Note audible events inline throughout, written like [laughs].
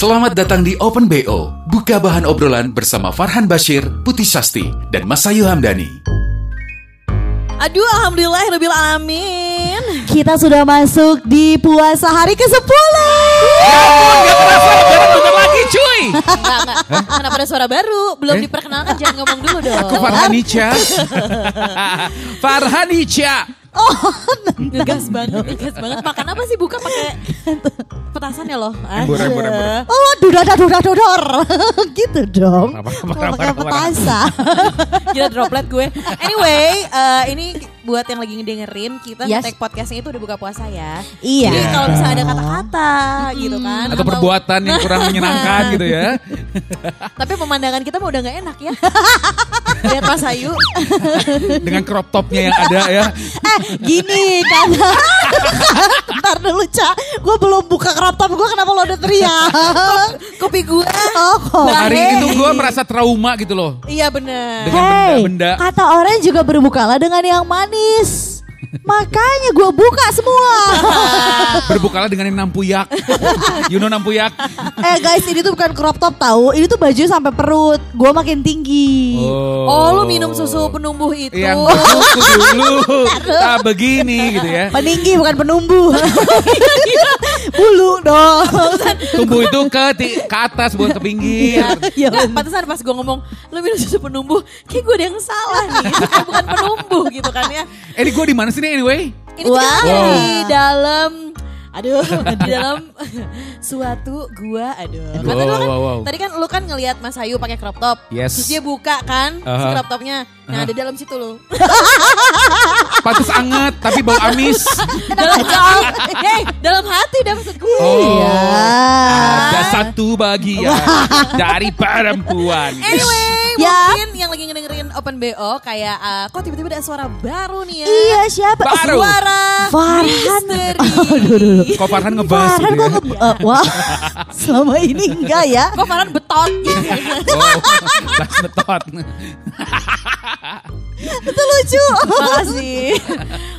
Selamat datang di Open BO. Buka bahan obrolan bersama Farhan Bashir, Putih Sasti, dan Masayu Hamdani. Aduh, alhamdulillah Rabbil Alamin. Kita sudah masuk di puasa hari ke-10. Bentar lagi cuy. Enggak, enggak. Kenapa ada suara baru? Belum Eh? diperkenalkan, jangan ngomong dulu dong. Aku [laughs] Farhanicha. Farhanicha. Ngegas banget, ngegas banget. Makan apa sih buka pakai petasan ya loh? Embur, embur, embur. Oh, dudar dudar dudar. [laughs] gitu dong. Kalau pakai petasan. [laughs] Gila droplet gue. Anyway, eh, ini buat yang lagi ngedengerin, kita Yes. nge-tag podcastnya itu udah buka puasa ya. Iya. Jadi kalau misalnya ada kata-kata gitu kan. Atau perbuatan yang kurang [laughs] menyenangkan gitu ya. Tapi pemandangan kita mah udah gak enak ya. Lihat Mas Ayu. Dengan crop topnya yang ada ya. eh, gini karena [laughs] Ntar dulu, Cak. Gue belum buka crop top gue kenapa lo udah teriak? Kopi gue. Oh, kok. Hari Hey. itu gue merasa trauma gitu loh. Iya bener. Dengan Hey, benda-benda. kata orang juga berbukalah dengan yang manis. Makanya gue buka semua. [laughs] Berbukalah dengan yang nampuyak. You know nampuyak? eh guys, ini tuh bukan crop top tahu. Ini tuh baju sampai perut. Gue makin tinggi. Oh lu minum susu penumbuh itu. Yang bersuku dulu. Tak begini gitu ya. Peninggi bukan penumbuh. [laughs] Bulu dong. Tumbuh itu ke ti- ke atas bukan ke pinggir. Ya Nggak, pantesan pas gue ngomong lu minum susu penumbuh, kayak gue ada yang salah nih, bukan penumbuh gitu kan ya. Eh ini gue di mana sih nih anyway? Ini tuh kita Wow. di dalam, aduh, [laughs] di dalam [laughs] suatu gua, aduh. Kan tadi, lu Wow, kan, wow, wow. tadi kan lu kan ngelihat Mas Ayu pakai crop top, Yes. terus dia buka kan si Aha. crop topnya, nah di dalam situ loh. [laughs] Pantes anget tapi bau amis. dalam hati, hey, dalam hati dah maksud gue. Oh. Iya. Ada satu bagian dari perempuan. Anyway, Ya. mungkin yang lagi ngedengerin Open BO kayak uh, kok tiba-tiba ada suara baru nih ya. Iya siapa? Baru. Suara Farhan. misteri. Aduh, aduh, aduh. Kok Farhan ngebahas Farhan gitu ya? nge- eh, wah, selama ini enggak ya. Kok Farhan betot gitu. Oh, [laughs] betot. [laughs] Itu lucu. Makasih.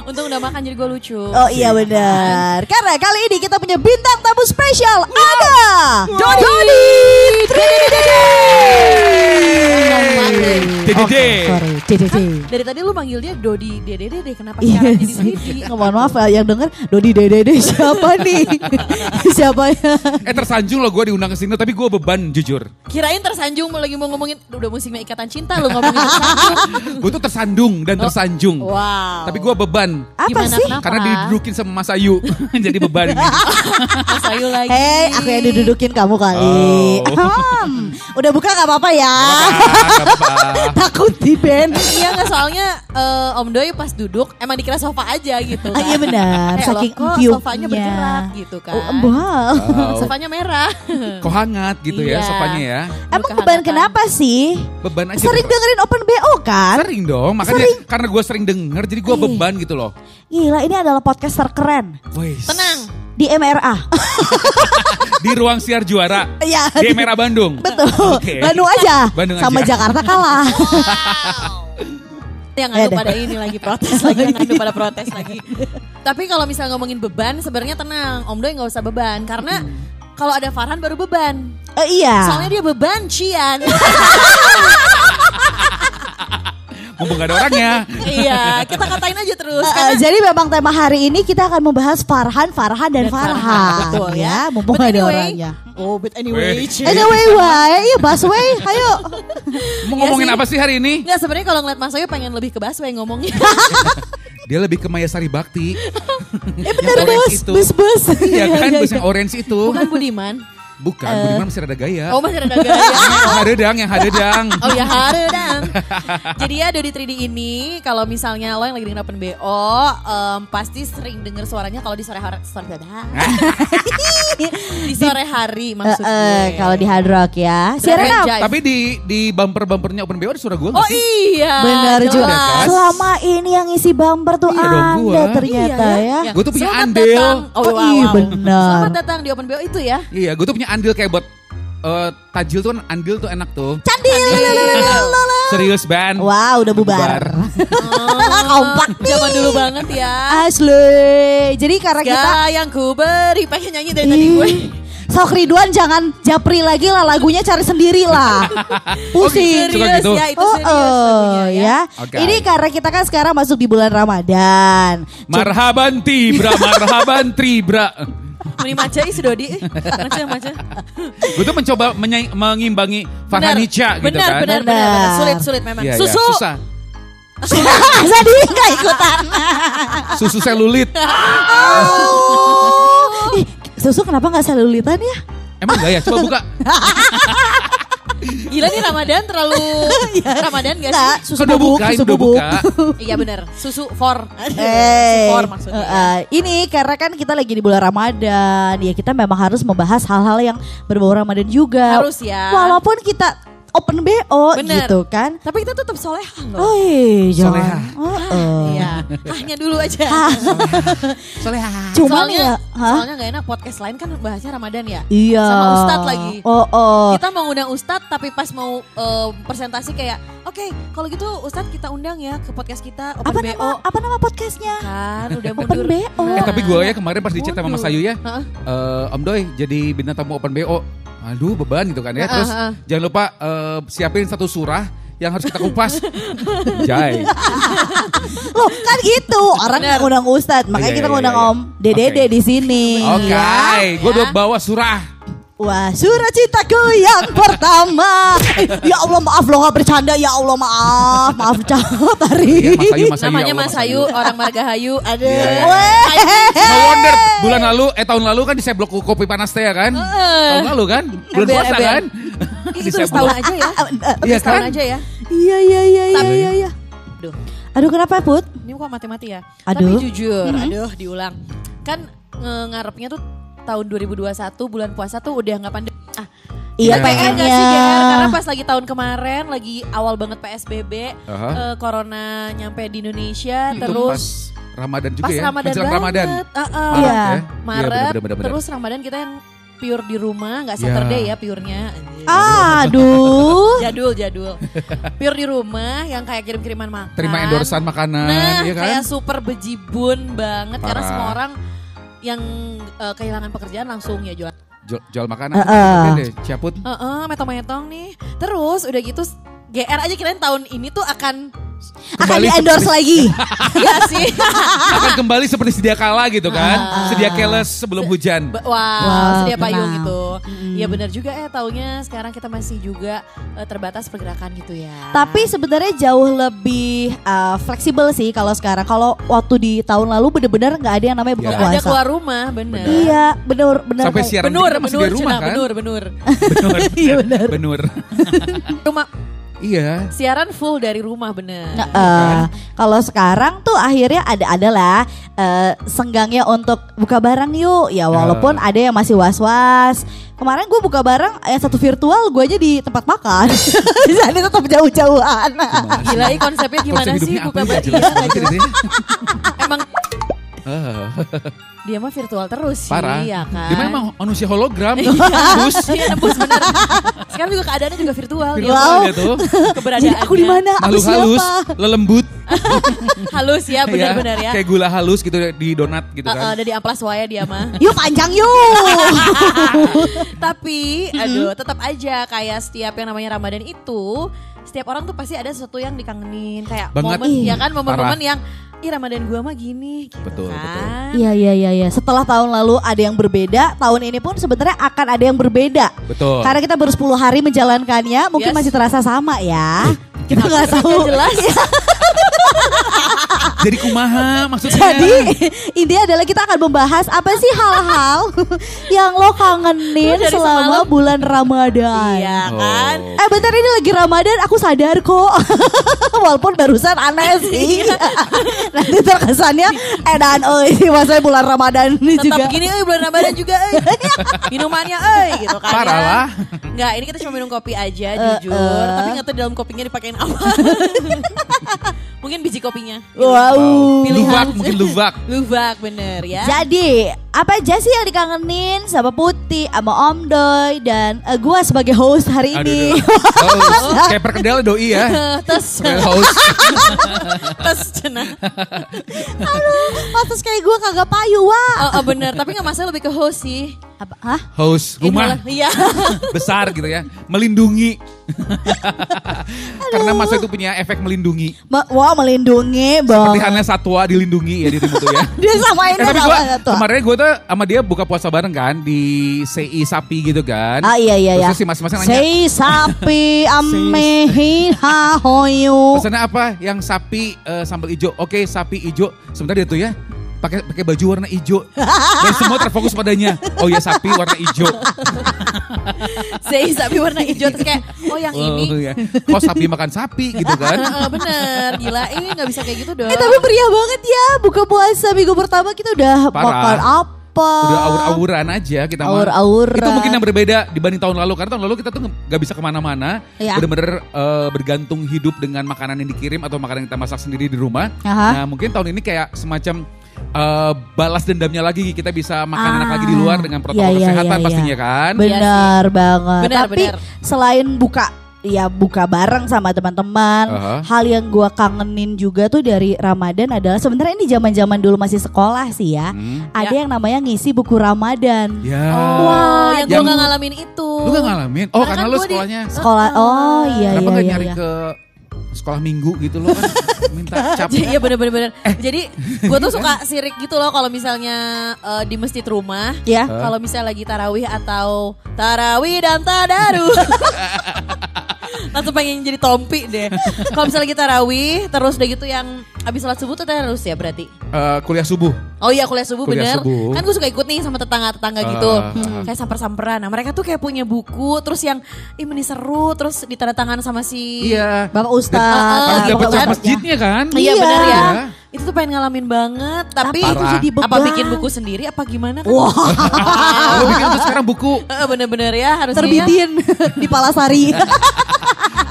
Untung udah makan jadi gue lucu. Oh iya benar. Karena kali ini kita punya bintang tamu spesial. Ada Dodi Dede. Sorry, Dede. Dari tadi lu panggil dia Dodi Dede Dede kenapa Iya sekarang jadi sih. Didi? Mohon maaf ya yang denger Dodi Dede Dede siapa nih? [laughs] siapa ya? Eh tersanjung loh gue diundang ke sini tapi gue beban jujur. Kirain tersanjung lagi mau ngomongin udah musimnya ikatan cinta lu ngomongin tersanjung. Gue tuh tersandung dan tersanjung. Wow. Tapi gue beban Apa Gimana, sih? kenapa? karena didudukin sama Mas Ayu. [laughs] Jadi beban. [laughs] Mas Ayu lagi. Hei, aku yang didudukin kamu kali. Oh. [laughs] Hmm, udah buka gak apa-apa ya? Gak apa-apa. Takut di band. Iya nggak soalnya eh, Om Doi pas duduk emang dikira sofa aja gitu kan. Ah, iya benar, Eh, saking kok sofanya bergerak gitu kan. Oh, wow. Wow. Sofanya merah. Kok hangat gitu ya Iya. sopanya ya. Emang beban kenapa sih? Beban aja. Sering dengerin Open BO kan? Sering dong, makanya Sering. karena gue sering denger jadi gue Iya. beban gitu loh. Gila, ini adalah podcast terkeren Wais. Tenang. di MRA. [laughs] Di ruang siar juara. Iya. Di Merah Bandung. Betul. Oke. Bandung aja. Bandung Sama aja. Jakarta kalah. yang ngadu Beda. pada ini lagi protes lagi yang ngadu pada protes [laughs] lagi. Tapi kalau misalnya ngomongin beban sebenarnya tenang, Om Doi nggak usah beban karena kalau ada Farhan baru beban. Eh, iya. Soalnya dia beban Cian. [laughs] Mumpung gak ada orangnya. iya, kita katain aja terus. Eh, karena- jadi memang tema hari ini kita akan membahas Farhan, Farhan dan Dan Farhan, Farhan. betul ya. Mumpung But gak ada anyway, orangnya. Oh, but anyway. Anyway, why? Iya, busway. Ayo. Mau Iya ngomongin sih. apa sih hari ini? Enggak sebenarnya kalau ngeliat Mas Ayu pengen lebih ke Baswe ngomongnya. [laughs] Dia lebih ke Maya Sari Bakti. Eh bos, itu. bus bus. Iya kan, bus yang orange itu. Bukan Budiman. Bukan, Budiman masih ada gaya. Oh masih ada gaya. [laughs] Yang hadedang, yang hadedang. [laughs] Oh ya haredang. Jadi ya Dodi 3D ini kalau misalnya lo yang lagi dengerin Open BO em, pasti sering denger suaranya kalau di sore hari sore [laughs] di sore hari maksud Eh, eh, gue. kalau di Hard Rock ya. Siaran. Tapi di di bumper-bumpernya Open BO ada suara gue Oh gak sih? iya. Benar juga. kan? Selama ini yang isi bumper tuh Iya Anda gua. ternyata Iya, ya. Gua tuh punya Selamat andil. datang. Oh, Oh, wow, iya, wow. benar. Selamat datang di Open BO itu ya. Iya, gue tuh punya andil kayak buat eh, tajil tuh kan andil tuh enak tuh. Candil. Serius ban. Wow, udah bubar. [laughs] Kompak nih. Zaman dulu banget ya. Asli. Jadi karena kita yang ku beri pengen nyanyi dari tadi gue. Sok Ridwan jangan japri lagi lah lagunya cari sendiri lah. [laughs] Pusing. gitu? Suka Serius gitu? ya itu Oh, serius oh, lagunya ya. ya. Oke. Ini karena kita kan sekarang masuk di bulan Ramadan. Marhaban tibra, [laughs] marhaban tribra. Meni maca ih Dodi. Maca maca. Gue tuh mencoba menyai- mengimbangi Farhanicha gitu benar, kan. Benar, benar, benar. Sulit, sulit memang. Iya, iya, Susu. susah. [laughs] Jadi nggak ikutan. Susu selulit. [laughs] Ih, Susu kenapa nggak selulitan ya? Emang enggak ya? Coba buka. [laughs] Gila nih Ramadan terlalu [laughs] Ramadan gak sih? susu udah bubuk, buka, susu udah bubuk. buka. [laughs] Iya benar. Susu for. Eh, For maksudnya. eh, eh, ini karena kan kita lagi di bulan Ramadan, ya kita memang harus membahas hal-hal yang berbau Ramadan juga. Harus ya. Walaupun kita open BO Bener. gitu kan. Tapi kita tetap soleha loh. Oh iya. Soleha. Oh, oh. Iya. Hanya dulu aja. Cuman soalnya, ya, hah? soalnya gak enak podcast lain kan bahasnya Ramadan ya. Iya. Sama Ustadz lagi. Oh, oh. Kita mau undang Ustadz tapi pas mau eh, presentasi kayak oke kalau gitu Ustadz kita undang ya ke podcast kita Open apa BO. nama apa nama podcastnya? Kan udah Open mundur. BO. Eh tapi gue ya kemarin pas di chat sama Mas Ayu ya. Heeh. eh, Om Doi jadi bintang tamu Open BO. Aduh beban gitu kan ya. Terus heeh. jangan lupa eh, siapin satu surah yang harus kita kupas. [laughs] Jai. Loh, kan gitu. Orang Bener. ngundang Ustadz, makanya Iya, kita iya, ngundang iya. Om Dedede Oke. di sini. Oke, ya. gue udah bawa surah. Wah, surat cintaku yang pertama. Eh, ya Allah maaf lo gak bercanda. Ya Allah maaf, maaf bercanda tadi. Iya, Mas Ayu, Mas Ayu. Namanya ya Allah, Mas Ayu, orang Margahayu. Ada. Iya, iya. Weh. No wonder bulan lalu, eh tahun lalu kan diseblok kopi panas teh ya kan? Tahun lalu kan? Bulan Ember, puasa kan? Itu [laughs] setahun aja ya. Iya Setahun kan? aja ya. Iya iya iya iya iya. iya. Aduh. Aduh kenapa Put? Ini kok mati-mati ya. Aduh. Tapi jujur, aduh diulang. Kan ngarepnya tuh tahun 2021 bulan puasa tuh udah nggak pandemi. Ah, Iya Iya. pengen gak sih Ger? Karena pas lagi tahun kemarin, lagi awal banget PSBB, Aha. eh, corona nyampe di Indonesia, Itu terus pas Ramadan juga pas ya? Ramadan Menjelang banget. Ramadan. Ah, ah. Maret Iya. ya? Iya, Maret, bener, bener, bener. terus Ramadan kita yang pure di rumah, nggak Ya. Saturday ya purenya. Aduh. [laughs] Jadul, jadul. Pure di rumah yang kayak kirim-kiriman makan. Terima endorsan makanan, Nah, iya kan? kayak super bejibun banget karena Parah. semua orang yang eh, kehilangan pekerjaan langsung ya jual. Jual, jual makanan. Heeh. Oke deh, Ciaput. Heeh, metong-metong nih. Terus udah gitu GR aja kirain tahun ini tuh Akan Kembali di endorse lagi. [laughs] ya sih. Akan kembali seperti sedia kala gitu kan. Ah. Sedia keles sebelum hujan. Wah, Wah, sedia payung tenang. gitu. Mm. Ya benar juga ya taunya sekarang kita masih juga eh, terbatas pergerakan gitu ya. Tapi sebenarnya jauh lebih uh, fleksibel sih kalau sekarang. Kalau waktu di tahun lalu bener-bener nggak ada yang namanya buka Ya. Ada keluar rumah, bener. Iya, bener bener. Sampai siaran Benur, benur, di rumah Cina, kan? benur, benur. Benur. [laughs] Iya, benar. Benur. Rumah Iya. siaran full dari rumah bener. Eh, kalau sekarang tuh akhirnya ada adalah eh, senggangnya untuk buka barang yuk. Ya walaupun ada yang masih was-was. Kemarin gue buka barang yang satu virtual, gue aja di tempat makan. [laughs] di sana tetap jauh-jauhan. Gila, konsepnya gimana Konsep sih buka ya? barang? Iya. Emang [laughs] Dia mah virtual terus sih, Parah. ya kan? Dia memang manusia hologram. [laughs] Iya, Terus [laughs] Iya, nembus bener. Sekarang juga keadaannya juga virtual. dia virtual Wow. tuh. keberadaannya. Jadi aku di mana? Aku halus, siapa? lelembut. Halus ya, benar-benar ya. Kayak gula halus gitu di donat gitu Uh, uh, kan. ada di amplas waya dia mah. Yuk panjang yuk. Tapi, aduh, tetap aja kayak setiap yang namanya Ramadan itu, setiap orang tuh pasti ada sesuatu yang dikangenin. Kayak Banget. momen, ya kan, momen-momen yang, ih Ramadan gua mah gini, gitu Betul, kan. Iya iya iya iya. Setelah tahun lalu ada yang berbeda, tahun ini pun sebenarnya akan ada yang berbeda. Betul. Karena kita baru 10 hari menjalankannya, mungkin Yes. masih terasa sama ya. Kita nggak tahu. Jelas. Jadi kumaha maksudnya? Jadi intinya adalah kita akan membahas apa sih hal-hal [laughs] yang lo kangenin dari selama semalam. bulan Ramadan. Iya kan? Eh bentar ini lagi Ramadan aku sadar kok [laughs] Walaupun barusan aneh sih Nanti terkesannya Eh dan oh ini masalah bulan Ramadan ini Tetap juga gini euy bulan Ramadan juga euy. [laughs] Minumannya euy gitu kan. Parah ya. lah. Enggak, ini kita cuma minum kopi aja Eh, jujur, eh. tapi nggak tahu dalam kopinya dipakein apa. [laughs] Mungkin biji kopinya. Wow Luvak mungkin luvak. [laughs] Luvak bener ya. Jadi apa aja sih yang dikangenin sama Putih sama Om Doy Dan eh, gua sebagai host hari Aduh, ini aduh. [laughs] Oh, kayak perkedel doi ya. [laughs] Terus Perkedel host. terus cenah. Mas terus kayak gua kagak payu wah Oh, oh, bener, tapi nggak masalah lebih ke host sih. Apa? Hah? Host rumah Iya. besar gitu ya. Melindungi. Karena masa itu punya efek melindungi. Ma- Wah melindungi Seperti bang halnya satwa dilindungi ya dirimu tuh ya. [laughs] Dia samain Eh, tapi sama gua, satu. kemarin gue tuh sama dia buka puasa bareng kan di CI Sapi gitu kan. Ah iya iya ya. Terus si masing-masing nanya, Sei sapi [laughs] amehin hahoyu. pesannya apa? Yang sapi eh, sambal ijo. Oke, sapi ijo. Sebentar dia tuh ya pakai pakai baju warna ijo. Dan semua terfokus padanya. Oh ya sapi warna ijo. Saya sapi warna hijau terus kayak oh yang ini. Oh, ya. Kok sapi makan sapi gitu kan? Heeh, [laughs] bener, gila ini nggak bisa kayak gitu dong. Eh tapi meriah banget ya buka puasa minggu pertama kita udah Parah. makan apa? Udah aur-auran aja kita. Aur-auran. Itu mungkin yang berbeda dibanding tahun lalu. Karena tahun lalu kita tuh nggak bisa ke mana-mana. Iya. Bener-bener eh, bergantung hidup dengan makanan yang dikirim atau makanan yang kita masak sendiri di rumah. Aha. Nah mungkin tahun ini kayak semacam eh, balas dendamnya lagi. Kita bisa makan Ah. enak lagi di luar dengan protokol Iya, iya, kesehatan iya, pastinya iya. kan. Benar banget. Benar, Tapi benar. selain buka ya buka bareng sama teman-teman. Aha. Hal yang gua kangenin juga tuh dari Ramadan adalah sebenarnya ini zaman-zaman dulu masih sekolah sih ya. Hmm. Ada Ya. yang namanya ngisi buku Ramadan. Ya. Oh, yang gue Yang- nggak ngalamin itu. Lu gak ngalamin? Oh Karena karena, kan lu gua di- sekolahnya. Sekolah. Oh iya Kenapa iya gak iya. nyari iya. ke sekolah minggu gitu lo kan [laughs] minta cap. Iya bener-bener bener. Jadi gue tuh suka sirik gitu loh kalau misalnya eh, di masjid rumah. Ya. Kalau misalnya lagi tarawih atau tarawih dan tadaru. [laughs] Langsung pengen jadi tompi deh. Kalau misalnya lagi tarawih, terus udah gitu yang abis sholat subuh tuh terus ya berarti. Eh, kuliah subuh. Oh iya kuliah subuh Kuliah bener. subuh. Kan gue suka ikut nih sama tetangga-tetangga gitu. Ah, Hmm, Kayak samper-samperan. Nah mereka tuh kayak punya buku. Terus yang, ih ini seru. Terus ditandatangan sama si... Iya. Bapak Ustaz. Ah, Harus ah, dapat Ustaz. masjidnya kan? Iya Iya. bener ya. Iya. Itu tuh pengen ngalamin banget. Tapi Apa itu jadi beban? apa bikin buku sendiri apa gimana? Kan? Wah, Lu bikin tuh sekarang buku. Eh, Bener-bener ya harusnya. terbitin di Palasari. [laughs]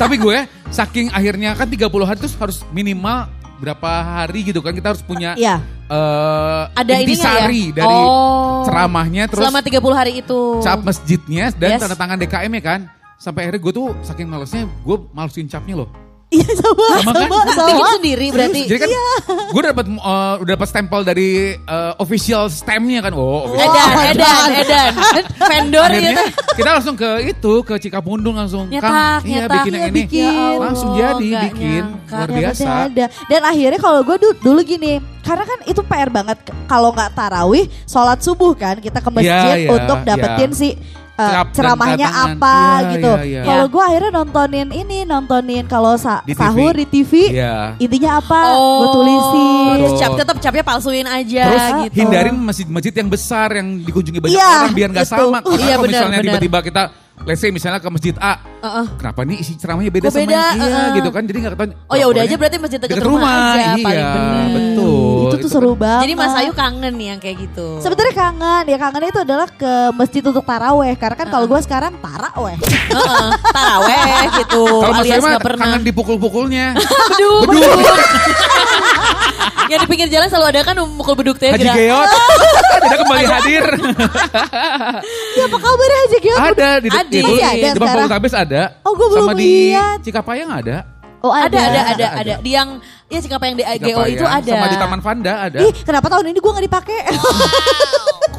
Tapi gue saking akhirnya kan 30 hari terus harus minimal berapa hari gitu kan kita harus punya Iya. eh Ada ininya intisari ya? dari Oh. ceramahnya terus Selama 30 hari itu. cap masjidnya dan Yes. tanda tangan DKM ya kan. Sampai akhirnya gue tuh saking malesnya gue malesin capnya loh. Iya sama Sama kan? sama sama. Bikin sendiri berarti. Jadi kan gue dapat eh, udah dapat stempel dari eh, official stampnya kan. Oh, official. Edan, edan, edan. Vendor Akhirnya gitu. kita langsung ke itu ke Cikapundung langsung. Nyetak, Kang, iya bikin yang Iya, ini. bikin. Ya Allah, Langsung jadi bikin nyangka. luar Ya, biasa. ada, ada. Dan akhirnya kalau gue dulu, dulu gini, karena kan itu PR banget kalau nggak tarawih, sholat subuh kan kita ke masjid Iya, iya, untuk dapetin iya. si uh, ceramahnya apa Iya, gitu. iya, iya. Kalau gue akhirnya nontonin ini, nontonin kalau sa- Di TV. sahur di TV, Iya. intinya apa? Oh, gue tulisin. Terus cap tetap capnya palsuin aja Terus gitu. hindarin masjid-masjid yang besar yang dikunjungi banyak Iya, orang biar nggak itu. sama. Karena Iya, kalau misalnya tiba-tiba kita let's say misalnya ke masjid A, Heeh. kenapa nih isi ceramahnya beda Kok sama beda? yang iya Heeh. gitu kan. Jadi nggak ketahuan. Oh ya udah aja berarti masjid dekat deket rumah, aja iya, paling bener. betul. Itu tuh seru banget. Jadi Mas Ayu kangen nih yang kayak gitu. Sebenarnya kangen, ya kangennya itu adalah ke masjid untuk taraweh. Karena kan kalau gue sekarang taraweh. Heeh, taraweh [laughs] gitu. Kalau Mas Ayu mah kangen dipukul-pukulnya. Aduh, beduk. [laughs] yang di pinggir jalan selalu ada kan mukul beduk teh. Haji gerak. Geot [laughs] tidak kembali hadir. ya apa kabar aja gitu? ada di Ada. Di, Masih ada depan sekarang? Poltabes ada. Oh, gua belum Sama di lihat. Cikapayang ada. Oh Ada, ada, ada, Ada, ada. ada. Di yang ya siapa yang di AGO itu ada. Sama di Taman Vanda ada. Ih, kenapa tahun ini gue gak dipakai? [laughs]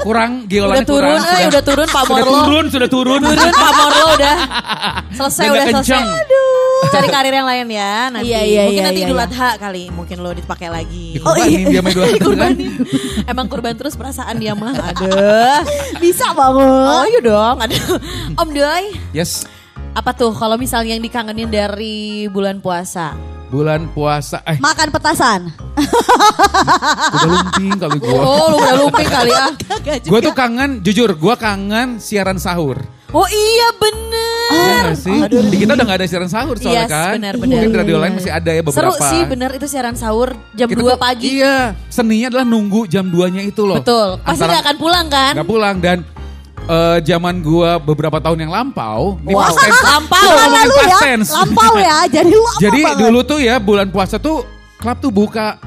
Kurang Udah geolannya turun, kurang. eh udah turun Pak Sudah Morlo. turun, sudah turun. Turun Pak Morlo udah [laughs] selesai Udah udah selesai. kencang. Cari karir yang lain ya nanti. Iya, iya, mungkin iya, nanti iya, Idul iya. Adha kali, mungkin lo dipakai lagi. Dikorbanin dia main [laughs] kan. Dikorbanin. Emang kurban terus perasaan dia mah. Aduh. Bisa Oh banget. iya dong, aduh. Om Doi, Yes. Apa tuh kalau misalnya yang dikangenin dari bulan puasa? Bulan puasa eh Makan petasan. udah lumping kali gue. Oh lu udah lumping kali ah. [laughs] Gue tuh kangen, jujur gue kangen siaran sahur. Oh iya bener. Iya gak sih? Di kita udah gak ada siaran sahur soalnya Yes, kan. benar, benar. Mungkin di radio lain masih ada ya beberapa. Seru sih bener itu siaran sahur jam Kita 2 tuh- pagi. Iya, seninya adalah nunggu jam 2-nya itu loh. Betul. Pasti Antara- gak akan pulang kan? Gak pulang dan eh, zaman gua beberapa tahun yang lampau. Ini Wah, past tense. lampau. Ngomongin Lalu past ya, tense. lampau ya. [laughs] Jadi lama Jadi banget. dulu tuh ya bulan puasa tuh klub tuh buka.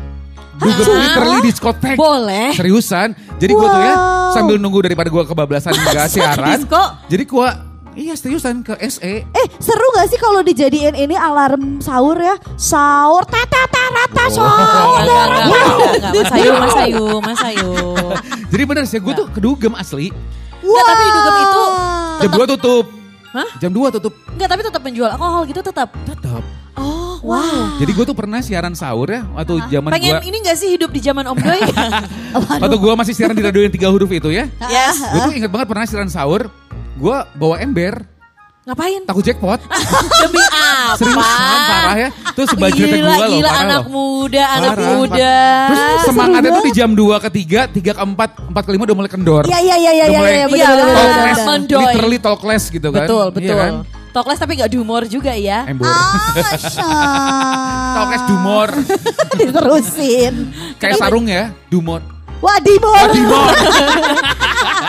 Dugem Hah? literally diskotek. Boleh. Seriusan. Jadi gua tuh ya Wow. sambil nunggu daripada gua kebablasan enggak [laughs] siaran. Disko. Jadi gua iya seriusan ke. SE. Eh seru gak sih kalau dijadiin ini alarm sahur ya? Sahur, tata tata sahur. [laughs] Enggak, enggak, enggak, enggak, enggak. Mas Ayu, Mas Ayu, Mas Ayu. Jadi bener sih gua tuh kedugem asli. Enggak, tapi dugem itu Jam 2 tutup. Hah? Jam 2 tutup. Enggak, tapi tetap menjual alkohol gitu tetap. Tetap. Oh, wow. Jadi gue tuh pernah siaran sahur ya waktu zaman Pengen gua ini gak sih hidup di zaman Om [laughs] Doi? waktu gua masih siaran di radio yang tiga huruf itu ya. yes. Gue tuh inget banget pernah siaran sahur. Gue bawa ember, Ngapain? takut jackpot. [laughs] Demi [laughs] apa? Seriusan parah ya. Terus Gila, gue loh, gila parah anak loh. muda, anak Parah. muda. Terus semangatnya tuh di jam 2 ke 3, 3 ke 4, 4 ke 5 udah mulai kendor. Iya iya iya iya Udah iya mulai iya Iya, benar. Mendoy. literally talk less gitu kan. Betul, Iya betul. kan? Talkless tapi gak humor juga ya. Embur. Talk less dumor. [laughs] Diterusin. Kayak sarung ya, dumor. Wah dimor. Dumor.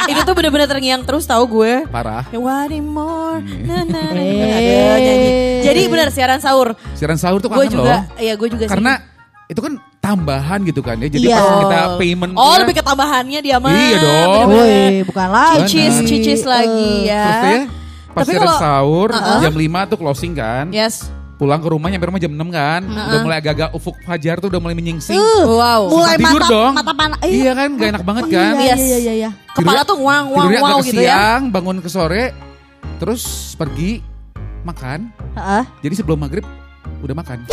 Itu tuh bener-bener terngiang terus tahu gue. Parah. Ya, What more? Na, na, na, na. Eh. Aduh, nyanyi. Jadi bener siaran sahur. Siaran sahur tuh Gue kangen juga, loh. iya gue juga sih. Karena itu kan tambahan gitu kan ya. Jadi Iya. pas kita payment Oh ya, lebih ke tambahannya dia mah. Iya dong. Woi, bukan lagi. Cicis, cicis lagi ya. Terus ya pas Tapi siaran kalau- sahur jam 5 tuh closing kan. Yes. Pulang ke rumah nyampe rumah jam 6 kan. Uh-uh. Udah mulai agak-agak ufuk fajar tuh udah mulai menyingsing. Uh, Wow. mulai tidur mata dong. mata pana. Iya kan, gak enak banget kan. Iya iya iya iya. Kepala tuh wang wang wow agak gitu ya. siang, bangun ke sore, terus pergi makan. Heeh. Jadi sebelum maghrib udah makan. [laughs]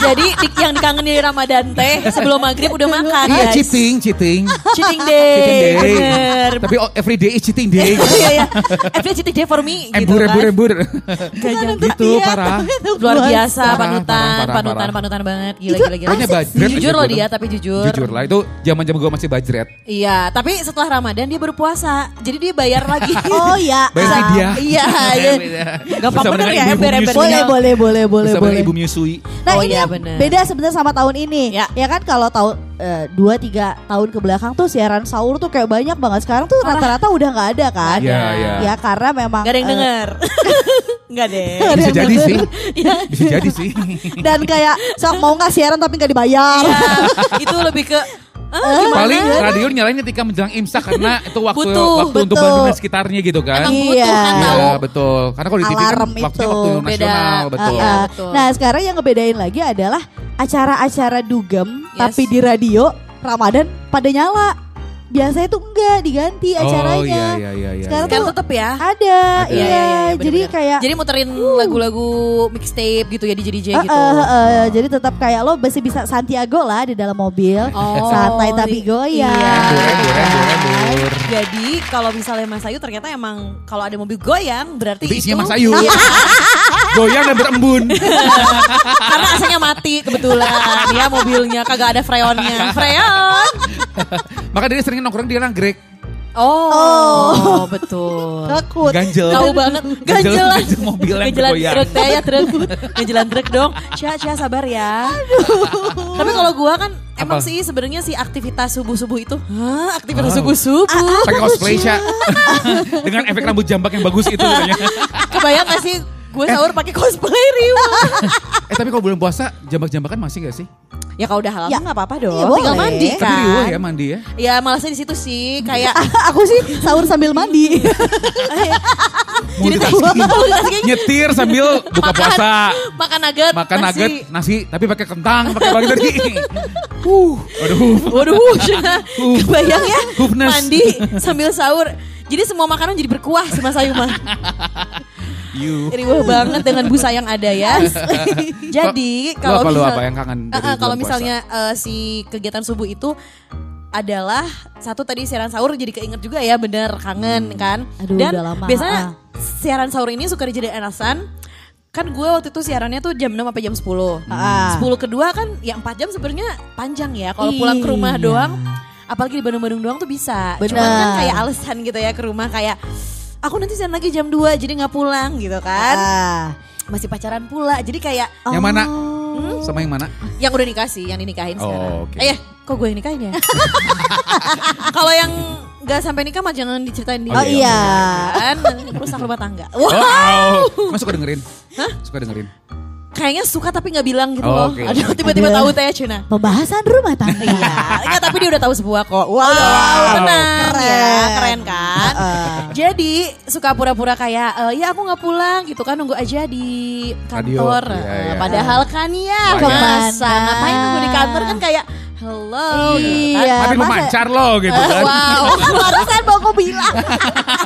Jadi di- yang dikangenin di Ramadan teh sebelum maghrib udah makan Iya guys. cheating, cheating. Cheating day. cheating day. Bener. Tapi oh, every day is cheating day. [laughs] Iya iya. Every cheating day for me gitu embur, kan. embur, embur. Gitu parah. Luar biasa Parah, panutan, parah, parah, panutan, parah. panutan banget. Gila, gila, gila. Pokoknya bajret Jujur loh dia, tapi jujur. Jujur lah itu zaman-zaman gue masih bajret. Iya, tapi setelah Ramadan dia berpuasa. Jadi dia bayar lagi. [laughs] Oh iya. Bayar dia. Iya, [laughs] iya. Gampang Bersama bener dengan ya, ibu-ibu ember-ember. menyusui. Boleh boleh boleh boleh Bersama boleh. dengan ibu menyusui. Nah Oh ini iya, yang bener. beda sebenarnya sama tahun ini. Ya. Ya kan kalau tahun eh, dua tiga tahun ke belakang tuh siaran sahur tuh kayak banyak banget. Sekarang tuh rata-rata udah nggak ada kan? Iya, iya. Ya karena memang. Gak ada yang eh, denger. [laughs] Gak deh. Ada Bisa yang jadi sih. Iya. Bisa jadi sih. Dan kayak sok mau nggak siaran tapi nggak dibayar. Iya, itu lebih ke gimana? Paling radio nyalain ketika menjelang imsak karena itu waktu Butuh, waktu untuk betul. bangunan sekitarnya gitu kan. Emang Iya. butuh kan tahu. Iya betul. Karena kalau di TV kan Alarm waktunya itu. waktu Beda. nasional betul. Iya, Uh-uh. betul. Nah sekarang yang ngebedain lagi adalah acara-acara dugem Yes. tapi di radio Ramadan pada nyala. Biasanya tuh enggak diganti acaranya. Oh iya iya iya iya. Sekarang Kan tuh tetep ya. ada, Ada. iya. bener-bener. jadi kayak Jadi muterin lagu-lagu mixtape gitu ya di DJ Eh, gitu. eh, eh, jadi tetap kayak lo masih bisa Santiago lah di dalam mobil, Oh, santai tapi goyang. iya. Jadi kalau misalnya Mas Ayu ternyata emang kalau ada mobil goyang berarti Itu itu isinya Mas Ayu. Iya, [laughs] Goyang dan berembun. [laughs] karena AC-nya mati kebetulan ya mobilnya kagak ada freonnya. Freon. [laughs] Maka dia sering nongkrong di nagrek. Oh, betul. Takut. Ganjel. Tahu banget. Ganjel- Ganjelan. ganjel mobil yang Ganjelan truk teh ya truk. [laughs] Ganjelan truk dong. Cia cia sabar ya. Tapi kalau gua kan emang Apa? sih sebenarnya si aktivitas subuh-subuh itu. Hah, aktivitas subuh-subuh. Pakai cosplay Sya. Dengan efek rambut jambak yang bagus itu katanya. Kebayang gak sih gue sahur pakai cosplay Riwa? [laughs] Eh tapi kalau bulan puasa jambak-jambakan masih gak sih? ya kalau udah halal Ya. nggak apa-apa dong. Iya, Tinggal boleh. mandi Tapi kan. riuh ya mandi ya. Ya malasnya di situ sih kayak [laughs] Aku sih sahur sambil mandi. [laughs] Multitasking. Nyetir sambil buka Makan. puasa. makan nugget, Makan nasi. nugget, nasi, tapi pakai kentang, pakai bagi tadi. Uh, aduh. Waduh, kebayang ya mandi sambil sahur. Jadi semua makanan jadi berkuah sih Mas Ayu mah. [laughs] You. Riwah banget dengan busa yang ada ya. [laughs] Jadi kalau misal- apa yang kangen dari kalau misalnya eh, si kegiatan subuh itu adalah satu tadi siaran sahur jadi keinget juga ya bener kangen kan. Aduh, Dan udah lama, biasanya ah. siaran sahur ini suka dijadikan alasan kan gue waktu itu siarannya tuh jam 6 sampai jam 10. Ah. 10 kedua kan ya 4 jam sebenarnya panjang ya. Kalau pulang ke rumah Iya. doang, apalagi di Bandung-Bandung doang tuh bisa. Bener. Cuman kan kayak alasan gitu ya ke rumah kayak aku nanti siaran lagi jam 2 jadi nggak pulang gitu kan. Ah. Masih pacaran pula. Jadi kayak Yang mana? Hmm? Sama yang mana? yang udah nikah sih, yang dinikahin Oh, sekarang. oke. Eh, kok gue yang nikahin ya? [laughs] Kalau yang nggak sampai nikah mah jangan diceritain di Oh iya. kan rusak rumah tangga. Oh, Wah, wow. Mas suka dengerin? Suka dengerin? Kayaknya suka tapi nggak bilang gitu Oh, loh. Aduh, tiba-tiba Aduh. tahu teh Cina. Pembahasan rumah tangga. Iya, enggak tapi dia udah tahu sebuah kok. Wow, tenang Keren. ya, keren kan? Heeh. Jadi suka pura-pura kayak, "Eh, ya aku nggak pulang gitu kan nunggu aja di kantor. Radio. Iya, Eh, iya. Padahal kan ya, Ke mana? masa ngapain nunggu di kantor kan kayak, hello gitu kan. Iya. Tapi lu masa- mancar lo gitu kan. Wow, Barusan mau aku bilang.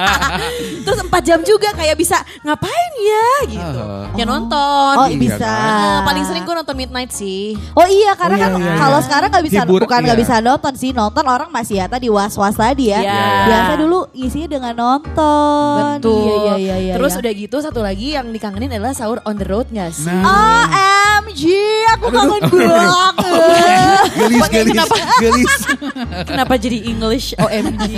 [laughs] terus 4 jam juga kayak bisa ngapain ya gitu. Ah. Ya nonton. Oh Iya bisa. Eh, paling sering gue nonton Midnight sih. Oh iya karena Oh, iya, kan iya, kalau iya. sekarang nggak bisa Hibur, bukan nggak iya. bisa nonton sih nonton orang masih ya tadi was was tadi ya. Iya. Biasa dulu isinya dengan nonton. Betul. Iya iya iya. iya Terus iya. udah gitu satu lagi yang dikangenin adalah sahur on the road gak sih? Nah. OMG aku kangen [laughs] banget. Gelis, kenapa? gelis. [laughs] Kenapa jadi English OMG? [laughs]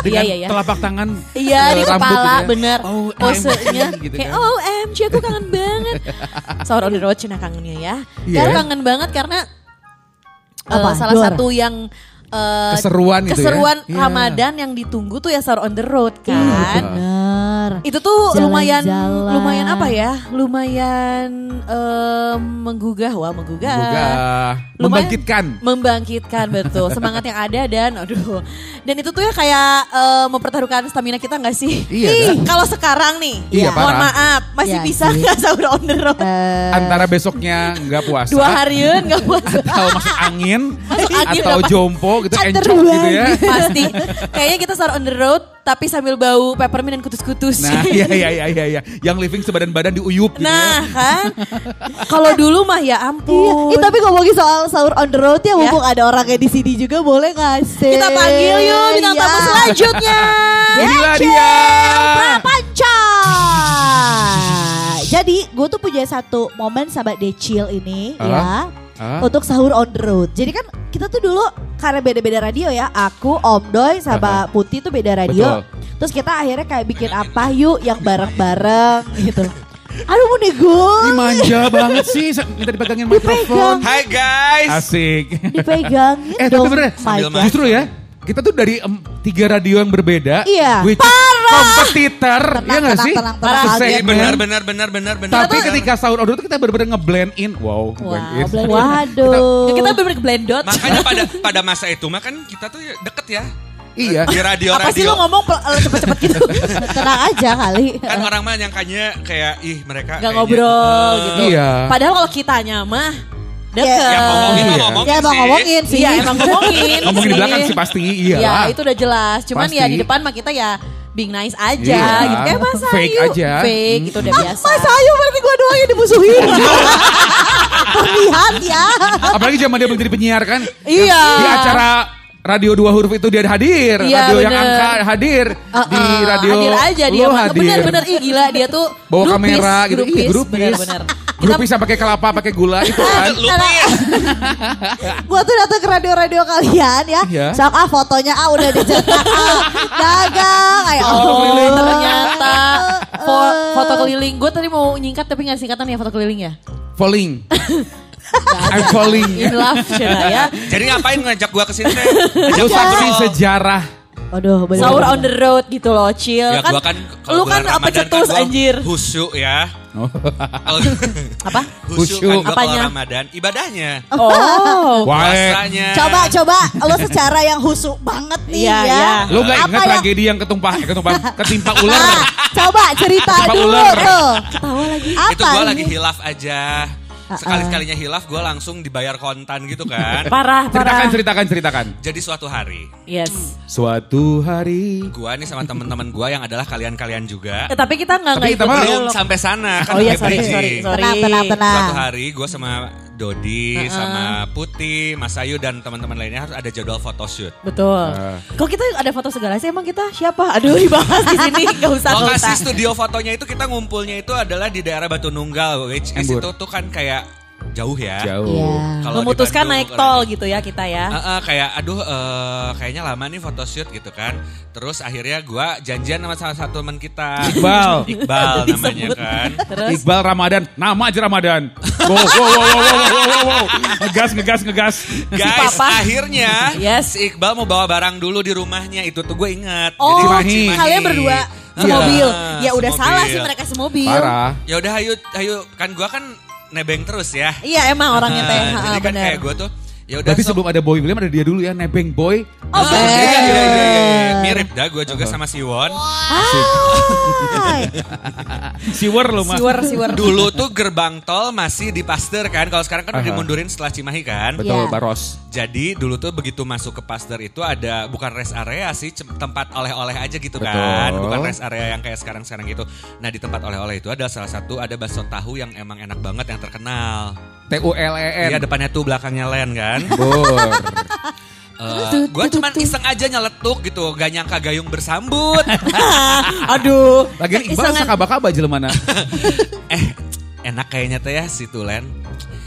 Iya Dengan iya iya. telapak tangan. Iya eh, di kepala gitu ya. bener Oh, Posenya OMG gitu Kayak kan. OMG aku kangen banget [laughs] Sahur on the road Cina kangennya ya Iya. Karena kangen banget karena Apa? Salah satu yang eh, Keseruan gitu ya. Keseruan Iya. Ramadan yang ditunggu tuh ya sahur on the road Iya, kan Bener. Itu tuh lumayan Jalan-jalan. lumayan apa ya? Lumayan eh, menggugah, wah menggugah. Menggugah. Lumayan Membangkitkan. Membangkitkan betul [laughs] semangat yang ada dan aduh. Dan itu tuh ya kayak eh, mempertaruhkan stamina kita nggak sih? Iya, kan? Kalau sekarang nih, Iya, mohon parah. maaf, masih Iya bisa nggak sahur on the road? Eh, Antara besoknya nggak puasa. Dua harian nggak puasa. Atau masuk angin. angin atau jompo gitu. Cater Encok gitu ya. [laughs] Pasti. Kayaknya kita sahur on the road tapi sambil bau peppermint dan kutus-kutus. Nah [laughs] iya iya iya iya. iya. Yang living sebadan-badan diuyup gitu Nah ya. [laughs] kan, kalau dulu mah ya Iya, ampun. Ih, tapi ngomongin soal sahur on the road ya, mumpung ada orangnya di sini juga boleh gak sih? Kita panggil yuk bintang Iya. tamu selanjutnya. Inilah dia. Prapanca. Gue tuh punya satu momen sama Decil ini Ah. ya. Ah. Untuk sahur on the road. Jadi kan kita tuh dulu karena beda-beda radio ya. Aku, Om Doy, sama Putih tuh beda radio. Betul. Terus kita akhirnya kayak bikin apa yuk yang bareng-bareng [laughs] gitu. Aduh mau nego. Ini manja banget sih. Minta dipegangin mikrofon. Hai guys. Asik. Dipegangin Eh tapi bener, justru ya kita tuh dari em, tiga radio yang berbeda, Iya. which kompetitor, Tenang, ya nggak sih? tenang. Iya, benar benar benar benar benar. Tapi ketika sahur order itu kita benar-benar ngeblend in, wow, blend in. Waduh. Kita bener blendot. makanya pada pada masa itu mah kan kita tuh ya deket ya Iya. di radio Apa sih radio. lu ngomong eh, cepet-cepet gitu? [laughs] Tenang aja kali. Kan orang mah nyangkanya kayak ih mereka Gak ngobrol eh, gitu. Iya. Padahal kalau kitanya mah deket. Ya, Ya ngomongin Iya. ngomongin Ya emang sih. ngomongin sih. Iya emang ngomongin. Ngomongin di sih. belakang sih pasti, iya Iya lah. itu udah jelas. Cuman Pasti. ya di depan mah kita ya being nice aja Iya. gitu. Kayak Mas Fake Ayu. aja. Fake Hmm. itu udah biasa. Mas Ayu berarti gue doang yang dimusuhin. [laughs] Terlihat ya. Apalagi zaman dia belum jadi penyiar kan. Iya. Di acara Radio dua huruf itu dia hadir, Iya, radio yang bener. angka hadir Uh, di uh, radio hadir aja dia mah. hadir. bener-bener ih gila dia tuh bawa grupis, kamera gitu, iya grupis, bener-bener grupis yang pakai kelapa, pakai gula [laughs] itu kan. Gue tuh datang ke radio-radio kalian ya. Iya. Sok ah fotonya ah udah dicetak ah. Dagang kayak Oh, oh, ternyata fo- foto keliling gue tadi mau nyingkat tapi nggak singkatan ya foto keliling ya Falling. [laughs] I'm falling. in love Cina ya Jadi ngapain ngajak gua ke sini teh? [laughs] Lu Ngajak saksi sejarah. Aduh, bener. sahur on the road gitu loh chill Ya kan, gua kan lu kan apa cetus gua anjir Husu ya. Oh. [laughs] Apa Khusyuk. Husu kan Apanya? Ramadan ibadahnya. oh Wah, Puasanya. Coba coba lo [laughs] secara yang husuk banget nih Iya, ya. iya. lu gak Apa ingat yang- tragedi yang ketumpah, ketumpah, ketimpa ular? Ah, coba cerita Ketimpa dulu ular. tuh. ketawa lagi Apa itu gua lagi hilaf aja. Sekali-sekalinya hilaf gua langsung dibayar kontan gitu kan. [laughs] parah Ceritakan, parah ceritakan, ceritakan. Jadi suatu hari yes Suatu hari. gua nih sama teman-teman gua yang adalah kalian-kalian juga Eh, tapi kita nggak Tapi nggak kita ikut belum sampai sana kan oh iya sorry sorry sorry Tenang, tenang, tenang. Suatu hari gue sama Dodi sama Putih, Mas Ayu dan teman-teman lainnya harus ada jadwal photoshoot. Betul. Kok kita ada foto segala sih emang kita siapa? Aduh [laughs] dibahas di sini gak usah Lokasi studio fotonya itu kita ngumpulnya itu adalah di daerah Batu Nunggal, which is Embur. itu tuh kan kayak jauh ya. Jauh. Iya. Kalau Memutuskan Bandung, naik tol gitu ya kita ya. Eh, eh, kayak aduh eh, kayaknya lama nih photoshoot gitu kan. Terus akhirnya gua janjian sama salah satu teman kita. Iqbal. [laughs] Iqbal namanya kan. Terus Iqbal Ramadan, nama aja Ramadan. Wow, wow, wow, wow, wow, wow, wow, wow. Ngegas, ngegas, ngegas. Guys, Papa. akhirnya Yes. si Iqbal mau bawa barang dulu di rumahnya. Itu tuh gue ingat. Oh, Cimahi. kalian berdua semobil. Ya udah Semobil. salah sih mereka semobil. Parah. Ya udah ayo ayo kan gua kan nebeng terus ya. Iya emang orangnya teh. Jadi kan bener. kayak gue tuh ya udah Berarti sok- sebelum ada Boy William ada dia dulu ya, Nebeng Boy. Oh, Ah, iya, iya, iya, iya, iya. Mirip dah gue juga sama Siwon. Hai. [laughs] Siwer lo mah. Siwer, siwer. Dulu tuh gerbang tol masih di Pasteur kan. Kalau sekarang kan udah Aha. dimundurin setelah Cimahi kan. Betul, Iya. Baros. Jadi dulu tuh begitu masuk ke Pasteur itu ada bukan rest area sih, tempat oleh-oleh aja gitu Betul. kan. Bukan rest area yang kayak sekarang-sekarang gitu. Nah di tempat oleh-oleh itu ada salah satu ada bakso tahu yang emang enak banget yang terkenal. T-U-L-E-N. Iya depannya tuh belakangnya Len kan. Bor. gue cuman iseng aja nyeletuk gitu, gak nyangka gayung bersambut. [laughs] Aduh. Lagian Iqbal Isengan- sakaba-kaba aja mana. [laughs] eh enak kayaknya teh ya si Tulen.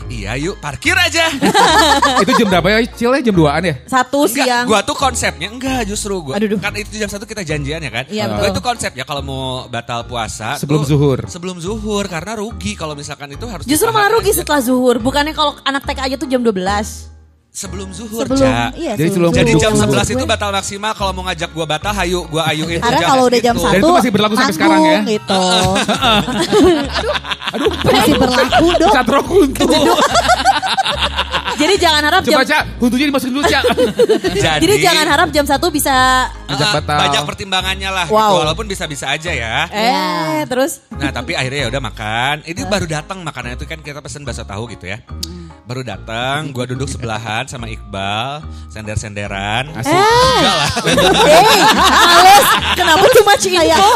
Iya yuk parkir aja. [laughs] Itu jam berapa ya? Cil ya jam 2an ya? Satu Enggak, siang. gua tuh konsepnya enggak justru gua. Aduh, duh. Kan itu jam satu kita janjian ya kan? Iya, Gua betul. itu konsepnya kalau mau batal puasa Sebelum tuh zuhur. Sebelum zuhur karena rugi kalau misalkan itu harus Justru malah rugi aja. setelah zuhur. Bukannya kalau anak TK aja tuh jam 12. Sebelum zuhur, Sebelum Ca. iya Jadi sebelum Jadi jam Zuhur. 11 itu batal maksimal kalau mau ngajak gua batal hayu gua ayuin Karena kalau udah jam. Dan satu itu masih berlaku sampai sekarang ya? gitu. [laughs] Aduh, masih berlaku dong. Catro kuntu. Jadi jangan harap jam Coba Cak, kuntunya dimasukin dulu Cak. Jadi, Jadi jangan harap jam 1 bisa batal. Banyak pertimbangannya lah Wow. gitu. Walaupun bisa-bisa aja ya. eh terus Nah tapi akhirnya ya udah makan. Ini baru datang makanannya itu kan kita pesen bakso tahu gitu ya. Baru datang, gua duduk sebelahan sama Iqbal, sender-senderan. Asik. Enggak lah. Hey, males. Kenapa too much info?